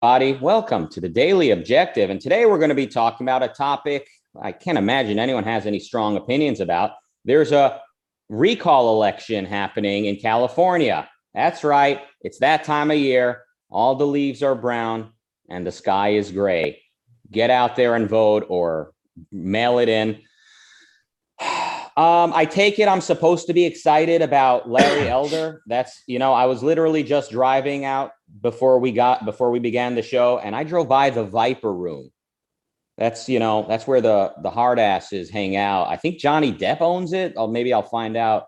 Body, welcome to the Daily Objective. And today we're going to be talking about a topic I can't imagine anyone has any strong opinions about. There's a recall election happening in California. That's right. It's that time of year. All the leaves are brown and the sky is gray. Get out there and vote or mail it in. Um, I take it I'm supposed to be excited about Larry Elder. That's, you know, I was literally just driving out before we got before we began the show and I drove by the Viper Room. That's, you know, that's where the the hard asses hang out. I think Johnny Depp owns it. Or maybe I'll find out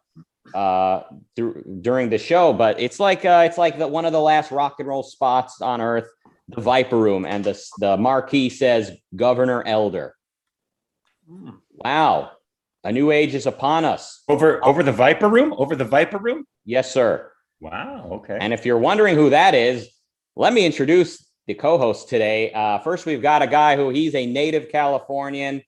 uh through during the show, but it's like uh it's like the one of the last rock and roll spots on earth, the Viper Room and the the marquee says Governor Elder. Hmm. Wow. A new age is upon us. Over over the Viper Room? Over the Viper Room? Yes, sir. Wow. Okay. And if you're wondering who that is, let me introduce the co-host today. Uh, first, we've got a guy who he's a native Californian.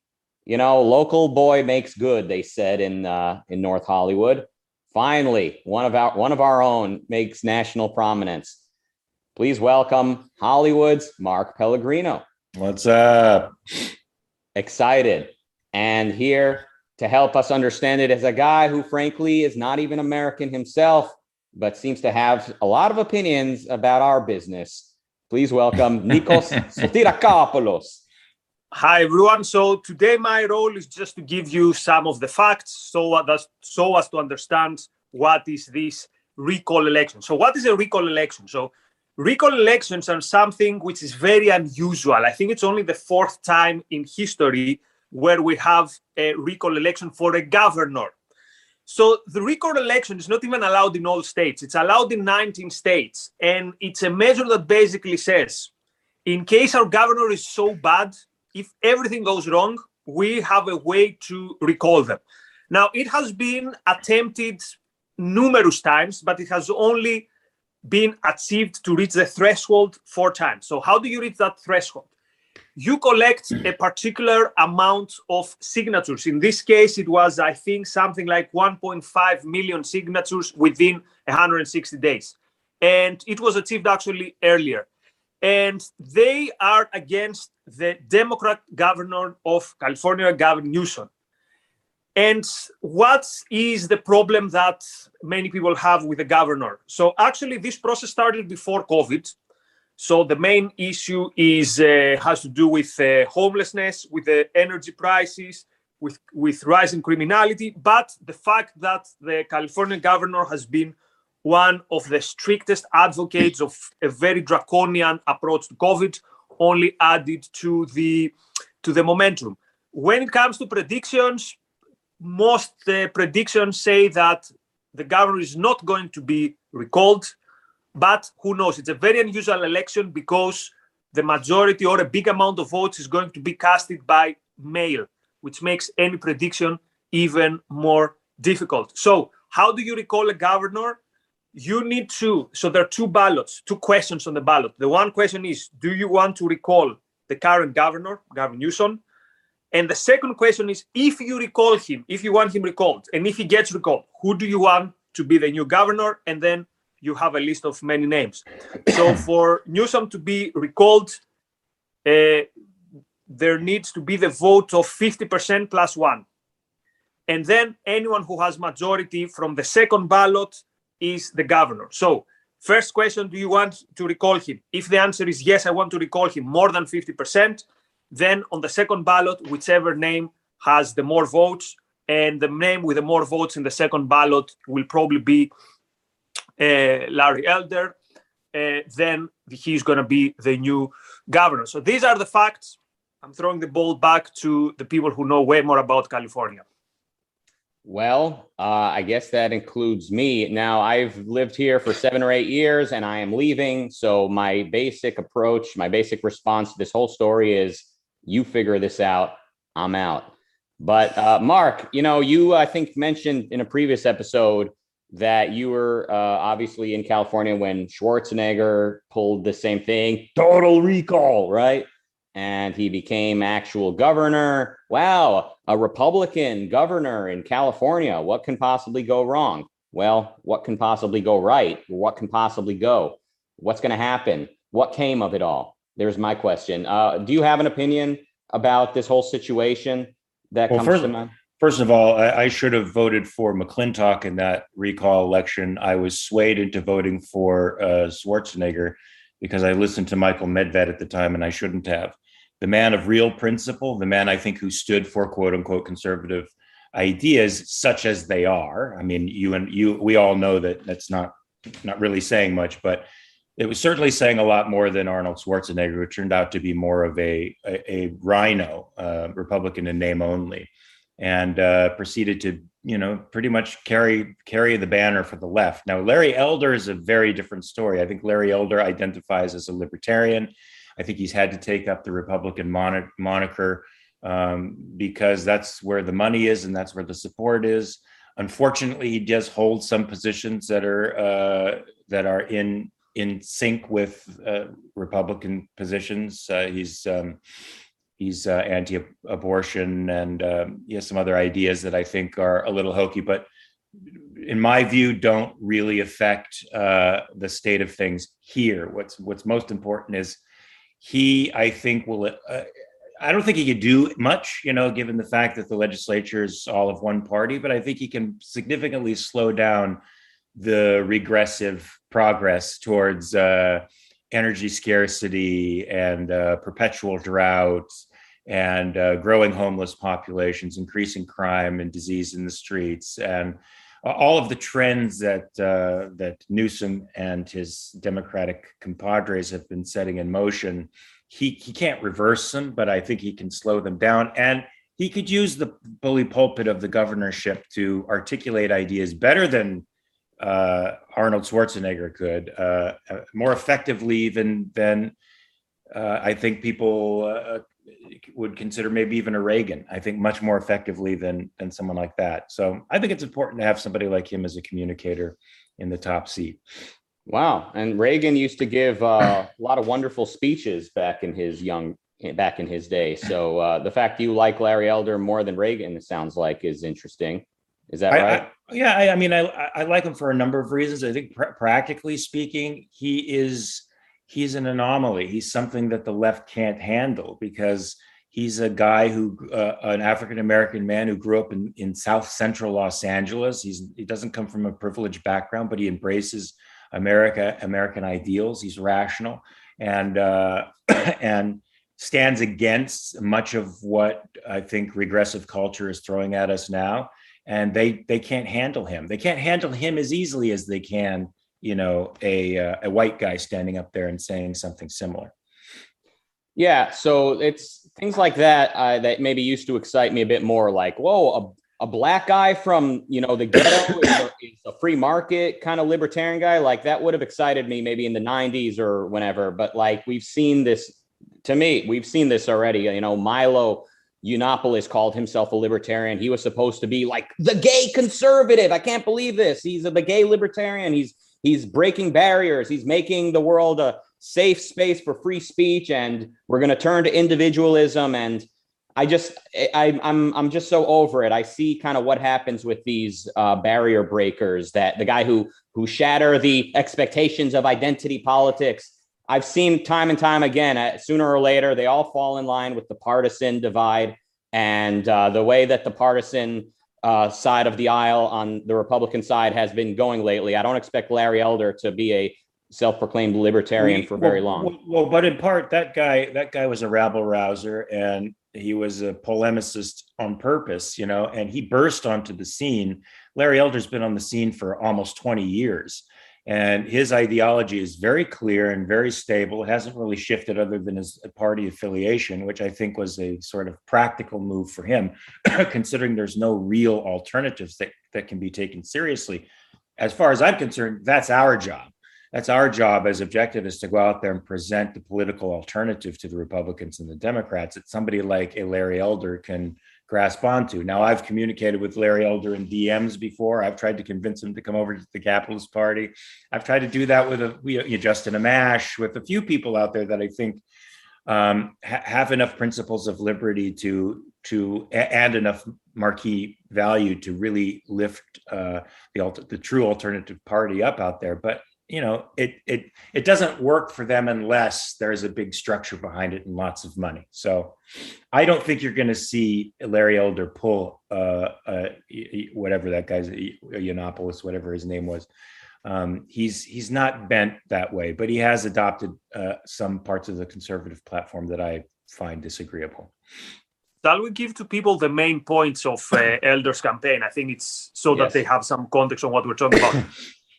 You know, local boy makes good. They said in uh, in North Hollywood. Finally, one of our one of our own makes national prominence. Please welcome Hollywood's Mark Pellegrino. What's up? Excited and here to help us understand it is a guy who, frankly, is not even American himself, but seems to have a lot of opinions about our business. Please welcome Nikos Sotirakopoulos. Hi everyone. So today my role is just to give you some of the facts, so that so as to understand what is this recall election. So what is a recall election? So recall elections are something which is very unusual. I think it's only the fourth time in history where we have a recall election for a governor. So the recall election is not even allowed in all states. It's allowed in 19 states. And it's a measure that basically says, in case our governor is so bad, if everything goes wrong, we have a way to recall them. Now, it has been attempted numerous times, but it has only been achieved to reach the threshold four times. So, how do you reach that threshold? You collect a particular amount of signatures. In this case, it was, I think, something like 1.5 million signatures within 160 days. And it was achieved actually earlier. And they are against the Democrat governor of California, Gavin Newsom. And what is the problem that many people have with the governor? So, actually, this process started before COVID so the main issue is uh, has to do with uh, homelessness, with the energy prices, with with rising criminality. But the fact that the California governor has been one of the strictest advocates of a very draconian approach to COVID only added to the to the momentum. When it comes to predictions, most uh, predictions say that the governor is not going to be recalled but who knows? It's a very unusual election because the majority or a big amount of votes is going to be casted by mail, which makes any prediction even more difficult. So, how do you recall a governor? You need to, so there are two ballots, two questions on the ballot. The one question is Do you want to recall the current governor, Gavin Newsom? And the second question is if you recall him, if you want him recalled, and if he gets recalled, who do you want to be the new governor? And then you have a list of many names. So for Newsom to be recalled, uh, there needs to be the vote of 50% plus one. And then anyone who has majority from the second ballot is the governor. So first question, do you want to recall him? If the answer is yes, I want to recall him more than 50%, then on the second ballot, whichever name has the more votes, and the name with the more votes in the second ballot will probably be Larry Elder, uh, then he's going to be the new governor. So these are the facts. I'm throwing the ball back to the people who know way more about California. Well, uh, I guess that includes me. Now, I've lived here for seven or eight years and I am leaving. So, my basic approach, my basic response to this whole story is you figure this out. I'm out. But, uh, Mark, you know, you, I think, mentioned in a previous episode that you were uh, obviously in California when Schwarzenegger pulled the same thing, total recall, right? And he became actual governor. Wow, a Republican governor in California. What can possibly go wrong? Well, what can possibly go right? What can possibly go? What's going to happen? What came of it all? there's my question. Uh, do you have an opinion about this whole situation that Well, comes first- to mind? First of all, I, I should have voted for McClintock in that recall election. I was swayed into voting for uh, Schwarzenegger because I listened to Michael Medved at the time, and I shouldn't have. The man of real principle, the man I think who stood for quote unquote conservative ideas, such as they are. I mean, you and you, we all know that that's not not really saying much, but it was certainly saying a lot more than Arnold Schwarzenegger, who turned out to be more of a a, a rhino, uh, Republican in name only and uh, proceeded to you know pretty much carry carry the banner for the left. Now Larry Elder is a very different story. I think Larry Elder identifies as a libertarian. I think he's had to take up the Republican mon- moniker um, because that's where the money is and that's where the support is. Unfortunately, he does hold some positions that are uh, that are in in sync with uh, Republican positions. Uh, he's um, he's uh, anti-abortion and um, he has some other ideas that I think are a little hokey, but in my view, don't really affect uh, the state of things here. What's what's most important is he, I think, will. Uh, I don't think he could do much, you know, given the fact that the legislature is all of one party, but I think he can significantly slow down the regressive progress towards uh, energy scarcity and uh, perpetual droughts and uh, growing homeless populations, increasing crime and disease in the streets, and all of the trends that uh, that Newsom and his Democratic compadres have been setting in motion. He he can't reverse them, but I think he can slow them down, and he could use the bully pulpit of the governorship to articulate ideas better than uh, Arnold Schwarzenegger could, uh, more effectively even than uh, I think people uh, would consider maybe even a Reagan. I think much more effectively than than someone like that. So I think it's important to have somebody like him as a communicator in the top seat. Wow. And Reagan used to give uh, a lot of wonderful speeches back in his young back in his day. So uh, the fact you like Larry Elder more than Reagan, sounds like, is interesting. Is that I, right? I, yeah, I, I mean, I I like him for a number of reasons. I think pr- practically speaking, he is he's an anomaly. He's something that the left can't handle because he's a guy who uh, an African American man who grew up in in South Central Los Angeles. He's he doesn't come from a privileged background, but he embraces America American ideals. He's rational and uh, and stands against much of what I think regressive culture is throwing at us now and they they can't handle him. They can't handle him as easily as they can, you know, a uh, a white guy standing up there and saying something similar. Yeah, so it's things like that uh, that maybe used to excite me a bit more. Like, whoa, a, a black guy from you know the ghetto is, a, is a free market kind of libertarian guy. Like that would have excited me maybe in the '90s or whenever. But like we've seen this. To me, we've seen this already. You know, Milo Yiannopoulos called himself a libertarian. He was supposed to be like the gay conservative. I can't believe this. He's a, the gay libertarian. He's he's breaking barriers. He's making the world a safe space for free speech, and we're going to turn to individualism. And I just I, I'm I'm just so over it. I see kind of what happens with these uh, barrier breakers. That the guy who who shatter the expectations of identity politics. I've seen time and time again. Uh, sooner or later, they all fall in line with the partisan divide and uh, the way that the partisan uh, side of the aisle on the Republican side has been going lately. I don't expect Larry Elder to be a self-proclaimed libertarian We- for very well, long. Well, but in part, that guy that guy was a rabble rouser, and he was a polemicist on purpose, you know. And he burst onto the scene. Larry Elder's been on the scene for almost twenty years. And his ideology is very clear and very stable. It hasn't really shifted other than his party affiliation, which I think was a sort of practical move for him, considering there's no real alternatives that, that can be taken seriously. As far as I'm concerned, that's our job. That's our job as objectivists to go out there and present the political alternative to the Republicans and the Democrats that somebody like a Larry Elder can grasp onto. Now, I've communicated with Larry Elder in DMs before. I've tried to convince him to come over to the Capitalist Party. I've tried to do that with a you know, Justin Amash, with a few people out there that I think um, ha- have enough principles of liberty to to add enough marquee value to really lift uh, the the true alternative party up out there. But you know, it it it doesn't work for them unless there's a big structure behind it and lots of money. So, I don't think you're going to see Larry Elder pull uh, uh, whatever that guy's Yiannopoulos, whatever his name was. Um, he's he's not bent that way, but he has adopted uh, some parts of the conservative platform that I find disagreeable. Shall we give to people the main points of uh, Elder's campaign? I think it's so that they have some context on what we're talking about.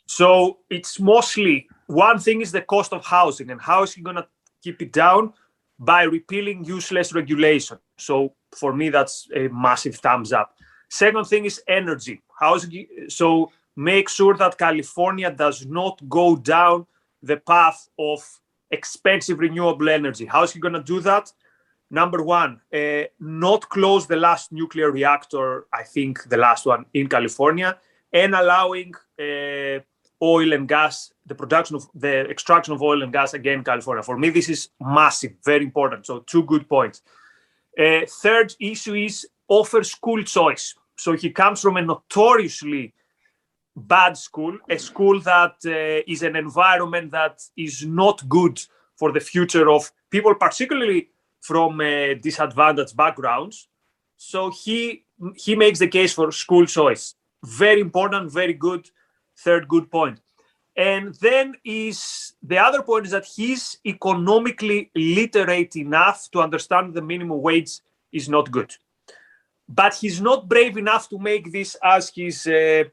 So it's mostly one thing is the cost of housing, and how is he going to keep it down by repealing useless regulation? So for me, that's a massive thumbs up. Second thing is energy. How is he, so make sure that California does not go down the path of expensive renewable energy. How is he going to do that? Number one, uh, not close the last nuclear reactor, I think the last one in California, and allowing uh, oil and gas, the production of the extraction of oil and gas again, California. For me, this is massive, very important. So, two good points. Uh, third issue is offer school choice. So, he comes from a notoriously bad school, a school that uh, is an environment that is not good for the future of people, particularly from uh, disadvantaged backgrounds. So, he he makes the case for school choice. Very important, very good third good point. And then is the other point is that he's economically literate enough to understand the minimum wage is not good, but he's not brave enough to make this as his uh,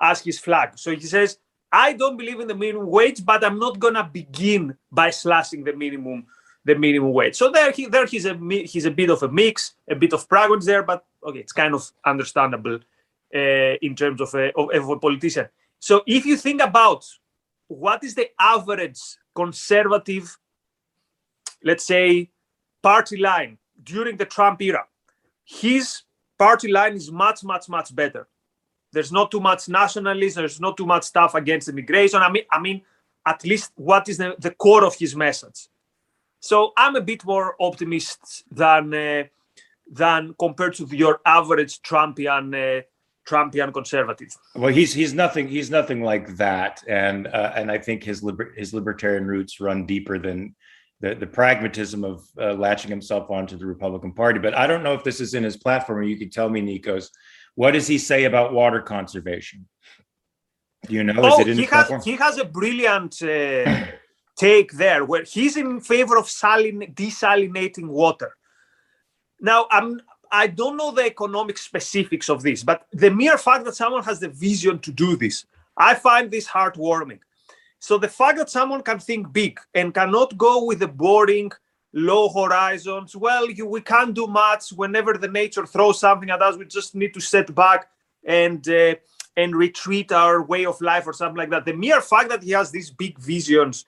as his flag. So he says, "I don't believe in the minimum wage, but I'm not gonna begin by slashing the minimum the minimum wage." So there, he, there he's a he's a bit of a mix, a bit of pragmatism there, but okay, it's kind of understandable uh, in terms of a, of, of a politician. So if you think about what is the average conservative, let's say, party line during the Trump era, his party line is much, much, much better. There's not too much nationalism. There's not too much stuff against immigration. I mean, I mean, at least what is the, the core of his message. So I'm a bit more optimist than uh, than compared to your average Trumpian uh, Trumpian conservative. Well, he's he's nothing he's nothing like that, and uh, and I think his liber- his libertarian roots run deeper than the the pragmatism of uh, latching himself onto the Republican Party. But I don't know if this is in his platform. Or you could tell me, Nikos, what does he say about water conservation? Do you know? Oh, he has he has a brilliant. Uh, take there where he's in favor of salin- desalinating water. Now, I'm I don't know the economic specifics of this, but the mere fact that someone has the vision to do this, I find this heartwarming. So the fact that someone can think big and cannot go with the boring, low horizons, well, you, we can't do much. Whenever the nature throws something at us, we just need to set back and uh, and retreat our way of life or something like that. The mere fact that he has these big visions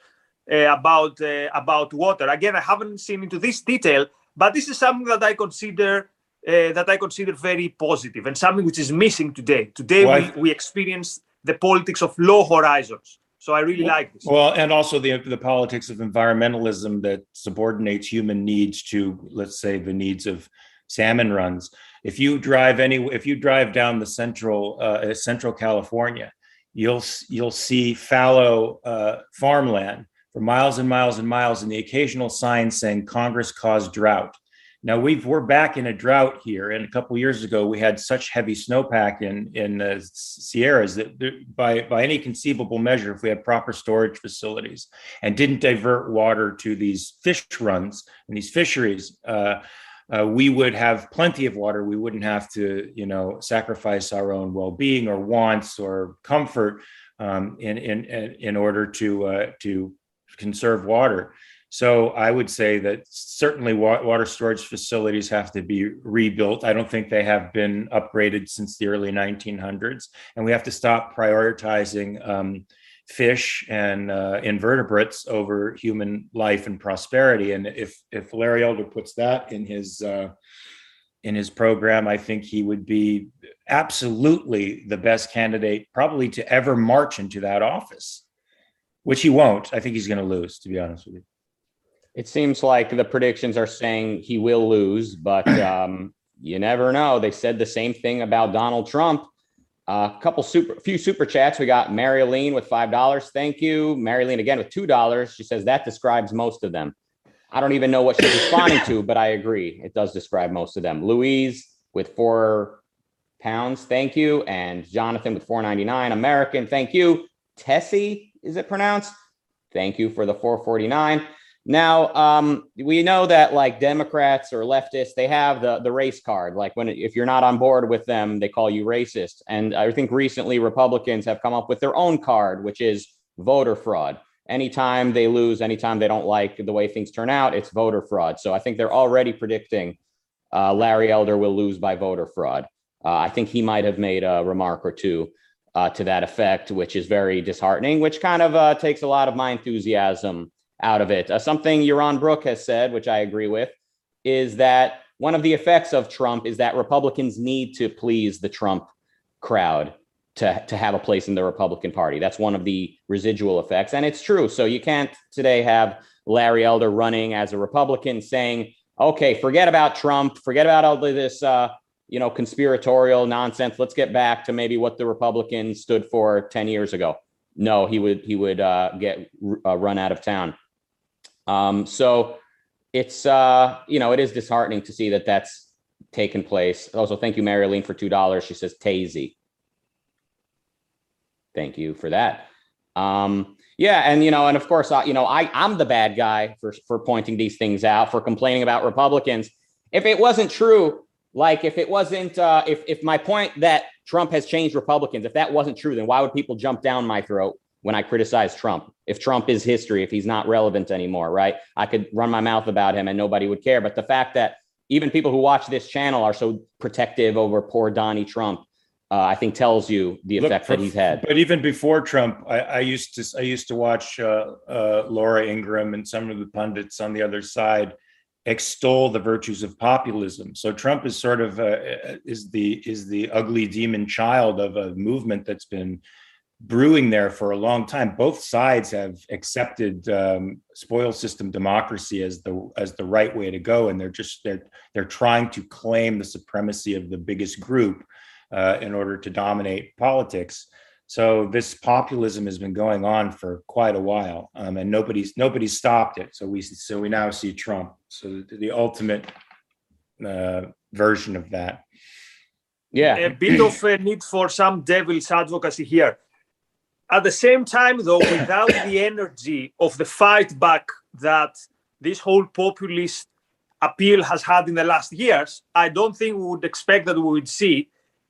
uh, about uh, about water. Again, I haven't seen into this detail, but this is something that I consider that I consider very positive and something which is missing today. Today well, we, we experience the politics of low horizons. So I really well, like this. Well, and also the the politics of environmentalism that subordinates human needs to, let's say, the needs of salmon runs. If you drive any, if you drive down the central uh, central California, you'll you'll see fallow uh, farmland for miles and miles and miles, and the occasional sign saying Congress caused drought. Now we've we're back in a drought here, and a couple years ago we had such heavy snowpack in in the Sierras that by by any conceivable measure, if we had proper storage facilities and didn't divert water to these fish runs and these fisheries, uh, uh, we would have plenty of water. We wouldn't have to, you know, sacrifice our own well-being or wants or comfort um, in in in order to uh, to conserve water. So I would say that certainly water storage facilities have to be rebuilt. I don't think they have been upgraded since the early 1900s, and we have to stop prioritizing um, fish and uh, invertebrates over human life and prosperity. And if if Larry Elder puts that in his uh, in his program, I think he would be absolutely the best candidate, probably to ever march into that office, which he won't. I think he's going to lose, to be honest with you. It seems like the predictions are saying he will lose, but um, you never know. They said the same thing about Donald Trump. A couple super, few super chats. We got Marilyn with five dollars. Thank you, Marilyn again with two dollars. She says that describes most of them. I don't even know what she's responding to, but I agree. It does describe most of them. Louise with four pounds. Thank you, and Jonathan with four ninety nine. American. Thank you. Tessie, is it pronounced? Thank you for the four forty nine. Now, um, we know that like Democrats or leftists, they have the the race card. Like when if you're not on board with them, they call you racist. And I think recently Republicans have come up with their own card, which is voter fraud. Anytime they lose, anytime they don't like the way things turn out, it's voter fraud. So I think they're already predicting uh, Larry Elder will lose by voter fraud. Uh, I think he might have made a remark or two uh, to that effect, which is very disheartening, which kind of uh, takes a lot of my enthusiasm out of it. Uh, something Yaron Brook has said, which I agree with, is that one of the effects of Trump is that Republicans need to please the Trump crowd to, to have a place in the Republican Party. That's one of the residual effects. And it's true. So you can't today have Larry Elder running as a Republican saying, okay, forget about Trump, forget about all this, uh, you know, conspiratorial nonsense. Let's get back to maybe what the Republicans stood for 10 years ago. No, he would he would uh, get uh, run out of town. Um, so it's uh, you know it is disheartening to see that that's taken place. Also, thank you, Marilyn, for two dollars. She says Tazy. Thank you for that. Um, yeah, and you know, and of course, uh, you know, I I'm the bad guy for for pointing these things out, for complaining about Republicans. If it wasn't true, like if it wasn't, uh, if if my point that Trump has changed Republicans, if that wasn't true, then why would people jump down my throat when I criticize Trump. If Trump is history, if he's not relevant anymore, right? I could run my mouth about him and nobody would care. But the fact that even people who watch this channel are so protective over poor Donnie Trump, uh, I think tells you the effect Look, that he's had. But even before Trump, I, I used to I used to watch uh, uh, Laura Ingraham and some of the pundits on the other side extol the virtues of populism. So Trump is sort of uh, is the is the ugly demon child of a movement that's been brewing there for a long time. Both sides have accepted um, spoil system democracy as the as the right way to go, and they're just they're they're trying to claim the supremacy of the biggest group uh, in order to dominate politics. So this populism has been going on for quite a while, um, and nobody's nobody's stopped it. So we so we now see Trump. So the, the ultimate uh, version of that. Yeah, a bit of a need for some devil's advocacy here at the same time, though, without the energy of the fight back that this whole populist appeal has had in the last years, I don't think we would expect that we would see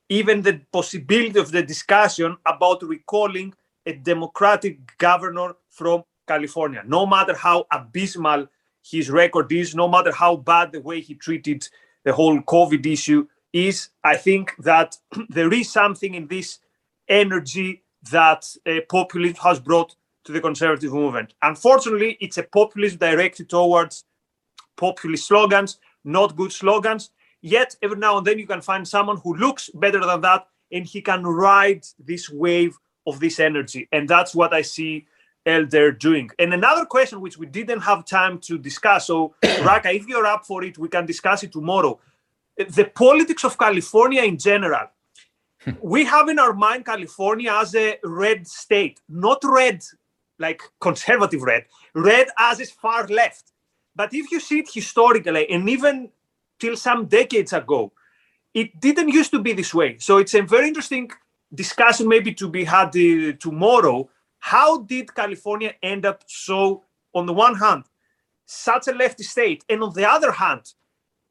even the possibility of the discussion about recalling a democratic governor from California. No matter how abysmal his record is, no matter how bad the way he treated the whole COVID issue is, I think that there is something in this energy that a populism has brought to the conservative movement. Unfortunately, it's a populism directed towards populist slogans, not good slogans. Yet, every now and then, you can find someone who looks better than that and he can ride this wave of this energy. And that's what I see Elder doing. And another question which we didn't have time to discuss. So, Rucka, if you're up for it, we can discuss it tomorrow. The politics of California in general we have in our mind California as a red state, not red like conservative red, red as is far left. But if you see it historically, and even till some decades ago, it didn't used to be this way. So it's a very interesting discussion, maybe to be had uh, tomorrow. How did California end up so, on the one hand, such a lefty state, and on the other hand,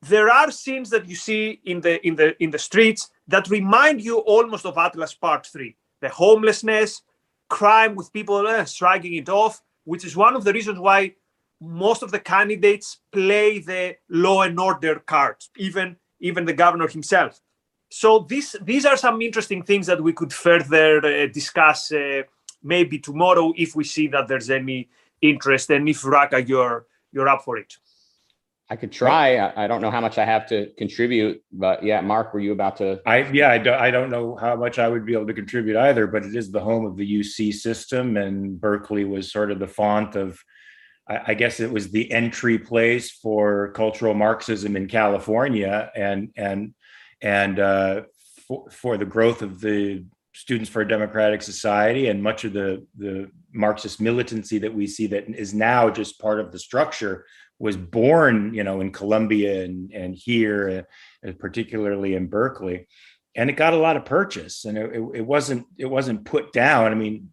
there are scenes that you see in the in the in the streets that remind you almost of Atlas Part 3. The homelessness, crime with people uh, it off, which is one of the reasons why most of the candidates play the law and order card, even even the governor himself. So these these are some interesting things that we could further uh, discuss uh, maybe tomorrow if we see that there's any interest and if Rucka you're you're up for it. I could try. I, don't know how much I have to contribute, but yeah, Mark, were you about to? I yeah, I don't, I don't know how much I would be able to contribute either, but it is the home of the UC system, and Berkeley was sort of the font of, I, I guess it was the entry place for cultural Marxism in California, and and and uh, for, for the growth of the Students for a Democratic Society and much of the the Marxist militancy that we see that is now just part of the structure was born, you know, in Columbia and and here, uh, particularly in Berkeley, and it got a lot of purchase, and it, it wasn't it wasn't put down. I mean,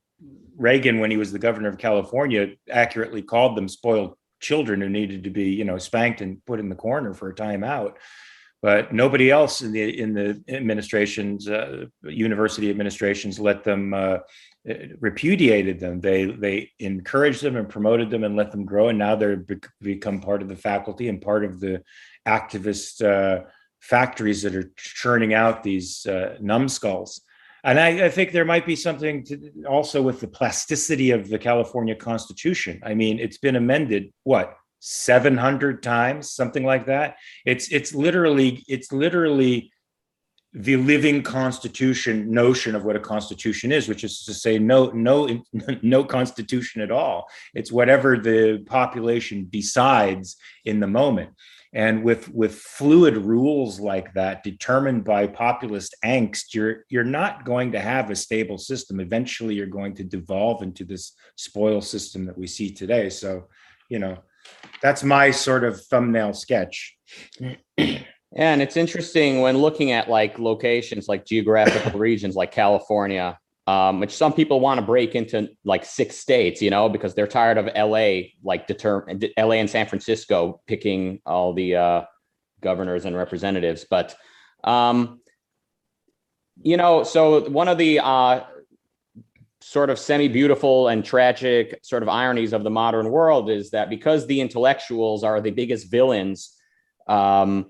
Reagan, when he was the governor of California, accurately called them spoiled children who needed to be, you know, spanked and put in the corner for a timeout. But nobody else in the in the administrations, uh, university administrations, let them uh, repudiated them. They they encouraged them and promoted them and let them grow, and now they're be- become part of the faculty and part of the activist uh, factories that are churning out these uh, numbskulls. And I, I, think there might be something to, also with the plasticity of the California Constitution. I mean, it's been amended what 700 times, something like that. It's it's literally it's literally the living constitution notion of what a constitution is which is to say no no no constitution at all. It's whatever the population decides in the moment. And with with fluid rules like that determined by populist angst you're you're not going to have a stable system. Eventually you're going to devolve into this spoil system that we see today. So you know that's my sort of thumbnail sketch and it's interesting when looking at like locations, like geographical regions like California, um, which some people want to break into like six states, you know, because they're tired of LA, like determine LA and San Francisco picking all the uh, governors and representatives. But, um, you know, so one of the uh, sort of semi beautiful and tragic sort of ironies of the modern world is that because the intellectuals are the biggest villains, um,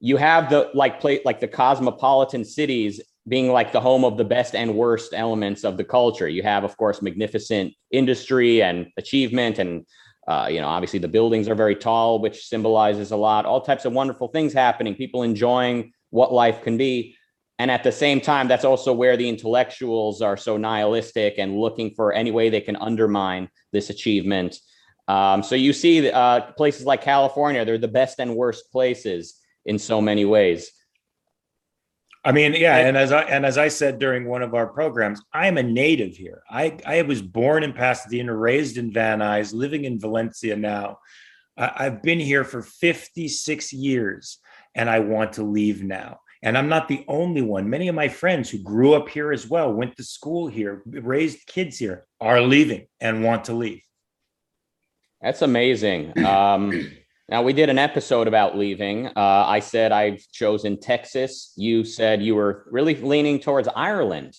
you have the like play like the cosmopolitan cities being like the home of the best and worst elements of the culture. You have, of course, magnificent industry and achievement, and uh, you know, obviously the buildings are very tall, which symbolizes a lot. All types of wonderful things happening. People enjoying what life can be, and at the same time, that's also where the intellectuals are so nihilistic and looking for any way they can undermine this achievement. Um, so you see, uh, places like California, they're the best and worst places in so many ways. I mean, yeah, and as I and as I said during one of our programs, I am a native here. I I was born in Pasadena, raised in Van Nuys, living in Valencia now. I, I've been here for 56 years, and I want to leave now. And I'm not the only one. Many of my friends who grew up here as well, went to school here, raised kids here, are leaving and want to leave. That's amazing. Um, now, we did an episode about leaving. Uh, I said I've chosen Texas. You said you were really leaning towards Ireland,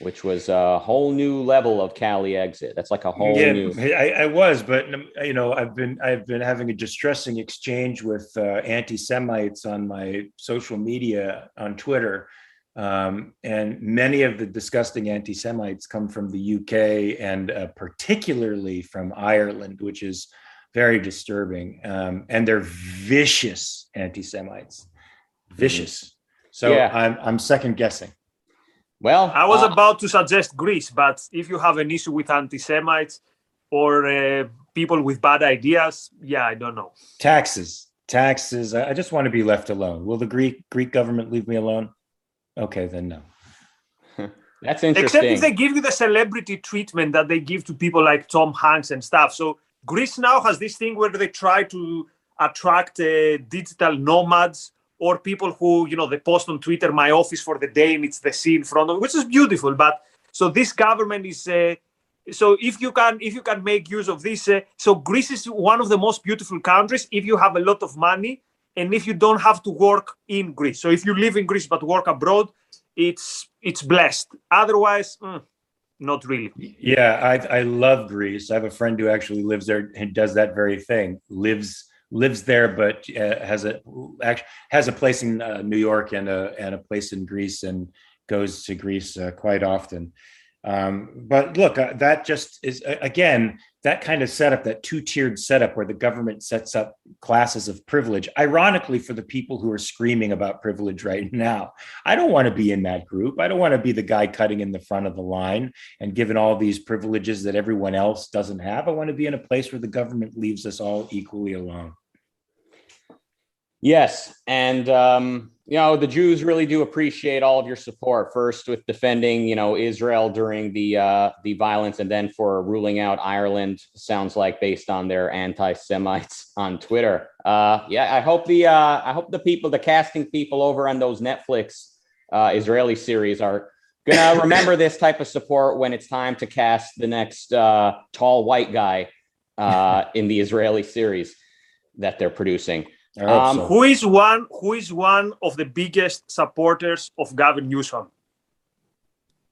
which was a whole new level of Cali exit. That's like a whole yeah, new. I, I was, but you know, I've been I've been having a distressing exchange with uh, anti-Semites on my social media on Twitter. Um, and many of the disgusting anti Semites come from the UK and uh, particularly from Ireland, which is very disturbing. Um, and they're vicious anti-Semites, vicious. So yeah. I'm I'm second guessing. Well, I was uh, about to suggest Greece, but if you have an issue with anti-Semites or uh, people with bad ideas, yeah, I don't know. Taxes, taxes. I just want to be left alone. Will the Greek Greek government leave me alone? Okay, then no. That's interesting. Except if they give you the celebrity treatment that they give to people like Tom Hanks and stuff. So Greece now has this thing where they try to attract uh, digital nomads or people who, you know, they post on Twitter, my office for the day and it's the sea in front of which is beautiful. But so this government is, uh, so if you can, if you can make use of this, uh, so Greece is one of the most beautiful countries if you have a lot of money and if you don't have to work in Greece. So if you live in Greece but work abroad, it's it's blessed. Otherwise, mm, not really. Yeah, I I love Greece. I have a friend who actually lives there and does that very thing. lives lives there, but uh, has a has a place in uh, New York and a and a place in Greece, and goes to Greece uh, quite often. Um, but look, uh, that just is again that kind of setup, that two-tiered setup where the government sets up classes of privilege. Ironically, for the people who are screaming about privilege right now, I don't want to be in that group. I don't want to be the guy cutting in the front of the line and given all these privileges that everyone else doesn't have. I want to be in a place where the government leaves us all equally alone. Yes, and um, you know the Jews really do appreciate all of your support. First, with defending you know Israel during the uh, the violence, and then for ruling out Ireland. Sounds like based on their anti-Semites on Twitter. Uh, yeah, I hope the uh, I hope the people, the casting people over on those Netflix uh, Israeli series are gonna remember this type of support when it's time to cast the next uh, tall white guy uh, in the Israeli series that they're producing. Um, so. Who is one? Who is one of the biggest supporters of Gavin Newsom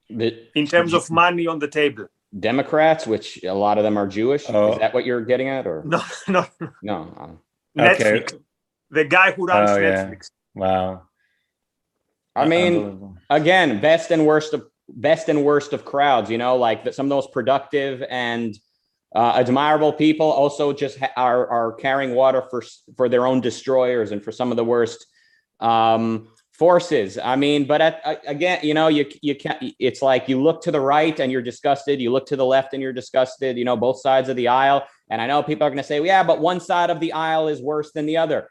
the, in terms of money on the table? Democrats, which a lot of them are Jewish. Oh. Is that what you're getting at, or no? No, no. Um, Netflix. Okay. The guy who runs oh, Netflix. Yeah. Wow. I mean, again, best and worst of best and worst of crowds. You know, like some of those productive and uh, admirable people also just ha- are are carrying water for for their own destroyers and for some of the worst um, forces. I mean, but at, again, you know, you you can't. It's like you look to the right and you're disgusted. You look to the left and you're disgusted. You know, both sides of the aisle. And I know people are going to say, well, yeah, but one side of the aisle is worse than the other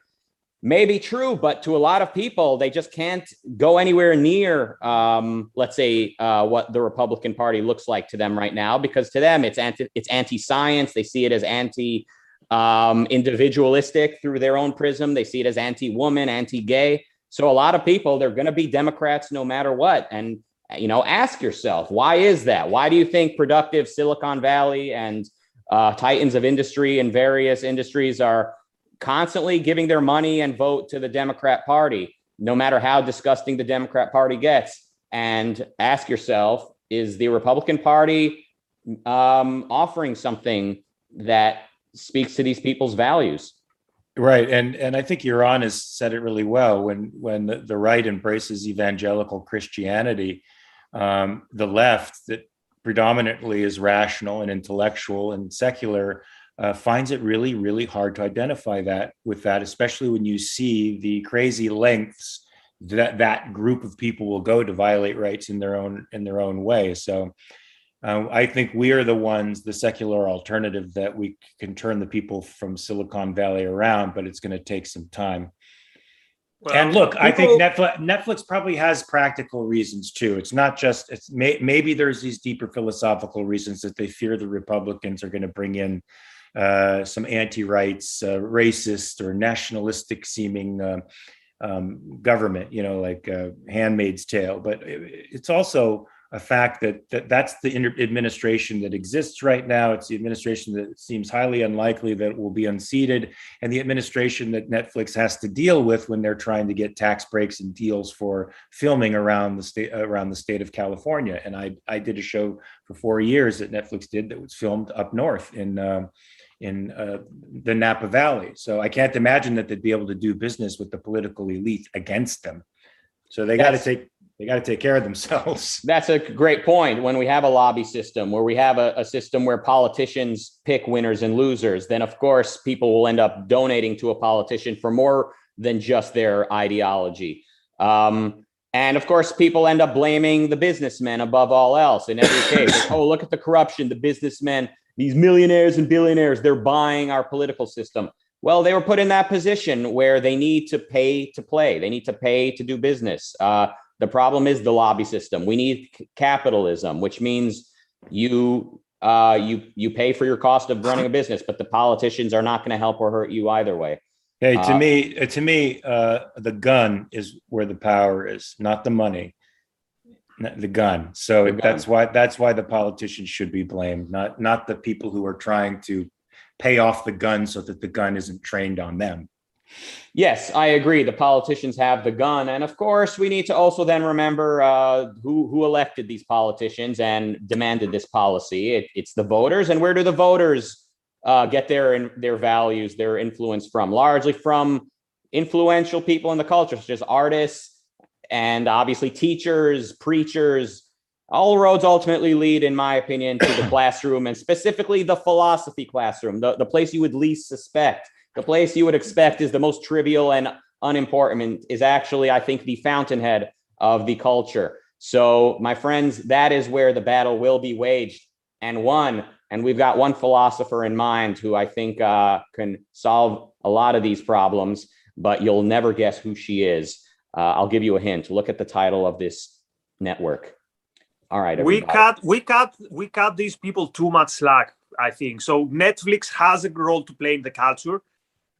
may be true, but to a lot of people, they just can't go anywhere near, um, let's say, uh, what the Republican Party looks like to them right now, because to them it's anti it's anti science. They see it as anti um, individualistic through their own prism. They see it as anti woman, anti gay. So a lot of people they're going to be Democrats no matter what, and you know, ask yourself why is that? Why do you think productive Silicon Valley and uh, titans of industry and various industries are constantly giving their money and vote to the Democrat Party, no matter how disgusting the Democrat Party gets. And ask yourself, is the Republican Party um, offering something that speaks to these people's values? Right, and and I think Yaron has said it really well. When when the, the right embraces evangelical Christianity, um, the left that predominantly is rational and intellectual and secular uh, finds it really, really hard to identify that with that, especially when you see the crazy lengths that that group of people will go to violate rights in their own in their own way. So uh, I think we are the ones, the secular alternative, that we can turn the people from Silicon Valley around, but it's going to take some time. Well, and look, people, I think Netflix, Netflix probably has practical reasons too. It's not just it's may, maybe there's these deeper philosophical reasons that they fear the Republicans are going to bring in uh, some anti-rights, uh, racist or nationalistic seeming uh, um, government, you know, like uh, Handmaid's Tale. But it's also a fact that, that that's the administration that exists right now. It's the administration that seems highly unlikely that will be unseated, and the administration that Netflix has to deal with when they're trying to get tax breaks and deals for filming around the state around the state of California. And I I did a show for four years that Netflix did that was filmed up north in. Um, in uh, the Napa Valley. So I can't imagine that they'd be able to do business with the political elite against them. So they got to take they got to take care of themselves. That's a great point. When we have a lobby system, where we have a, a, system where politicians pick winners and losers, then of course people will end up donating to a politician for more than just their ideology. Um, and of course, people end up blaming the businessmen above all else in every case. Like, oh, look at the corruption. The businessmen these millionaires and billionaires, they're buying our political system. Well, they were put in that position where they need to pay to play, they need to pay to do business. Uh, the problem is the lobby system. We need c- capitalism, which means you uh, you you pay for your cost of running a business, but the politicians are not going to help or hurt you either way. Hey, to uh, me, to me, uh, the gun is where the power is, not the money the gun. So the gun. that's why that's why the politicians should be blamed, not not the people who are trying to pay off the gun so that the gun isn't trained on them. Yes, I agree. The politicians have the gun, and of course, we need to also then remember uh, who who elected these politicians and demanded this policy. It, it's the voters, and where do the voters uh, get their their values, their influence from? Largely from influential people in the culture, such as artists, and obviously teachers, preachers, all roads ultimately lead, in my opinion, to the classroom and specifically the philosophy classroom, the, the place you would least suspect. The place you would expect is the most trivial and unimportant, is actually, I think, the fountainhead of the culture. So, my friends, that is where the battle will be waged and won. And we've got one philosopher in mind who I think uh, can solve a lot of these problems. but you'll never guess who she is. Uh, I'll give you a hint. Look at the title of this network. All right, we cut we cut we cut these people too much slack i think so netflix has a role to play in the culture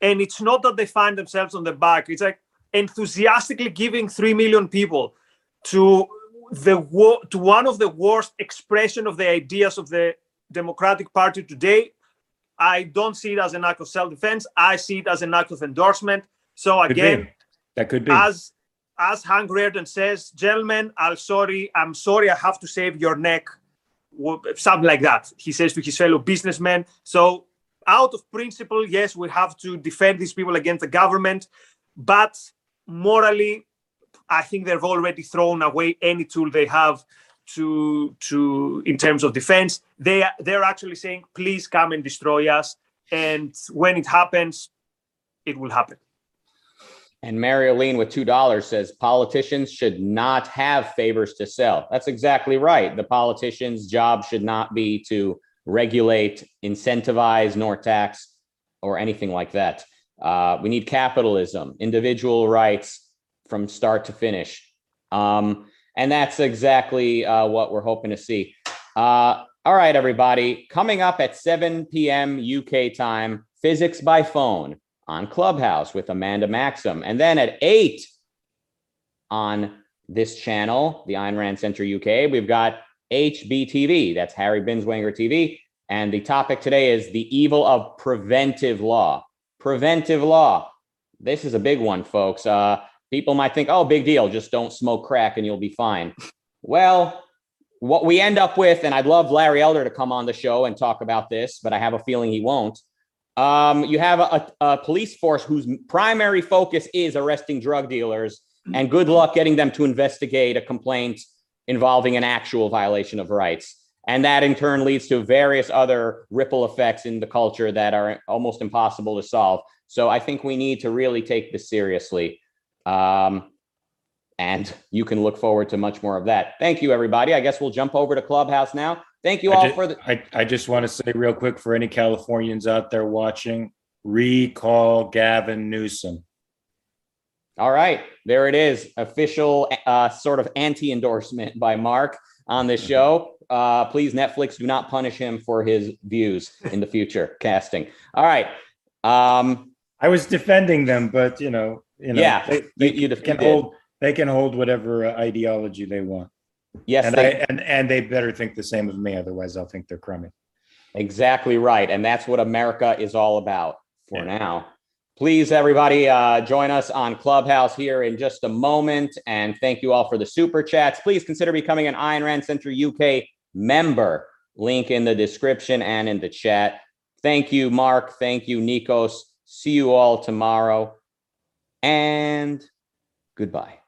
and it's not that they find themselves on the back it's like enthusiastically giving 3 million people to the wo- to one of the worst expression of the ideas of the democratic party today i don't see it as an act of self-defense i see it as an act of endorsement so Could again That could be. as as Hank Rearden says, gentlemen, I'm sorry, I'm sorry, I have to save your neck, something like that. He says to his fellow businessmen. So, out of principle, yes, we have to defend these people against the government, but morally, I think they've already thrown away any tool they have to to in terms of defense. They they're actually saying, please come and destroy us, and when it happens, it will happen. And Mary Aline with $2 says politicians should not have favors to sell. That's exactly right. The politician's job should not be to regulate, incentivize, nor tax, or anything like that. Uh, we need capitalism, individual rights from start to finish. Um, and that's exactly uh, what we're hoping to see. Uh, all right, everybody. Coming up at 7 p.m. UK time, physics by phone on Clubhouse with Amanda Maxham. And then at 8 on this channel, the Ayn Rand Center UK, we've got HBTV. That's Harry Binswanger TV. And the topic today is the evil of preventive law. Preventive law. This is a big one, folks. Uh, people might think, oh, big deal, just don't smoke crack and you'll be fine. Well, what we end up with, and I'd love Larry Elder to come on the show and talk about this, but I have a feeling he won't. Um, you have a, a police force whose primary focus is arresting drug dealers, and good luck getting them to investigate a complaint involving an actual violation of rights. And that in turn leads to various other ripple effects in the culture that are almost impossible to solve. So I think we need to really take this seriously. Um, and you can look forward to much more of that. Thank you, everybody. I guess we'll jump over to Clubhouse now. Thank you all ju- for the. I, I just want to say real quick for any Californians out there watching, recall Gavin Newsom. All right, there it is. Official uh, sort of anti endorsement by Mark on this show. Uh, please, Netflix, do not punish him for his views in the future casting. All right. Um, I was defending them, but you know, you know, Yeah, they, they you- you can did. hold they can hold whatever uh, ideology they want, yes, and they- I and and they better think the same of me, otherwise I'll think they're crummy. exactly right. And that's what America is all about for Yeah. now. Please, everybody, uh, join us on Clubhouse here in just a moment. And thank you all for the super chats. Please consider becoming an Ayn Rand Center UK member. Link in the description and in the chat. Thank you, Mark. Thank you, Nikos. See you all tomorrow. And goodbye.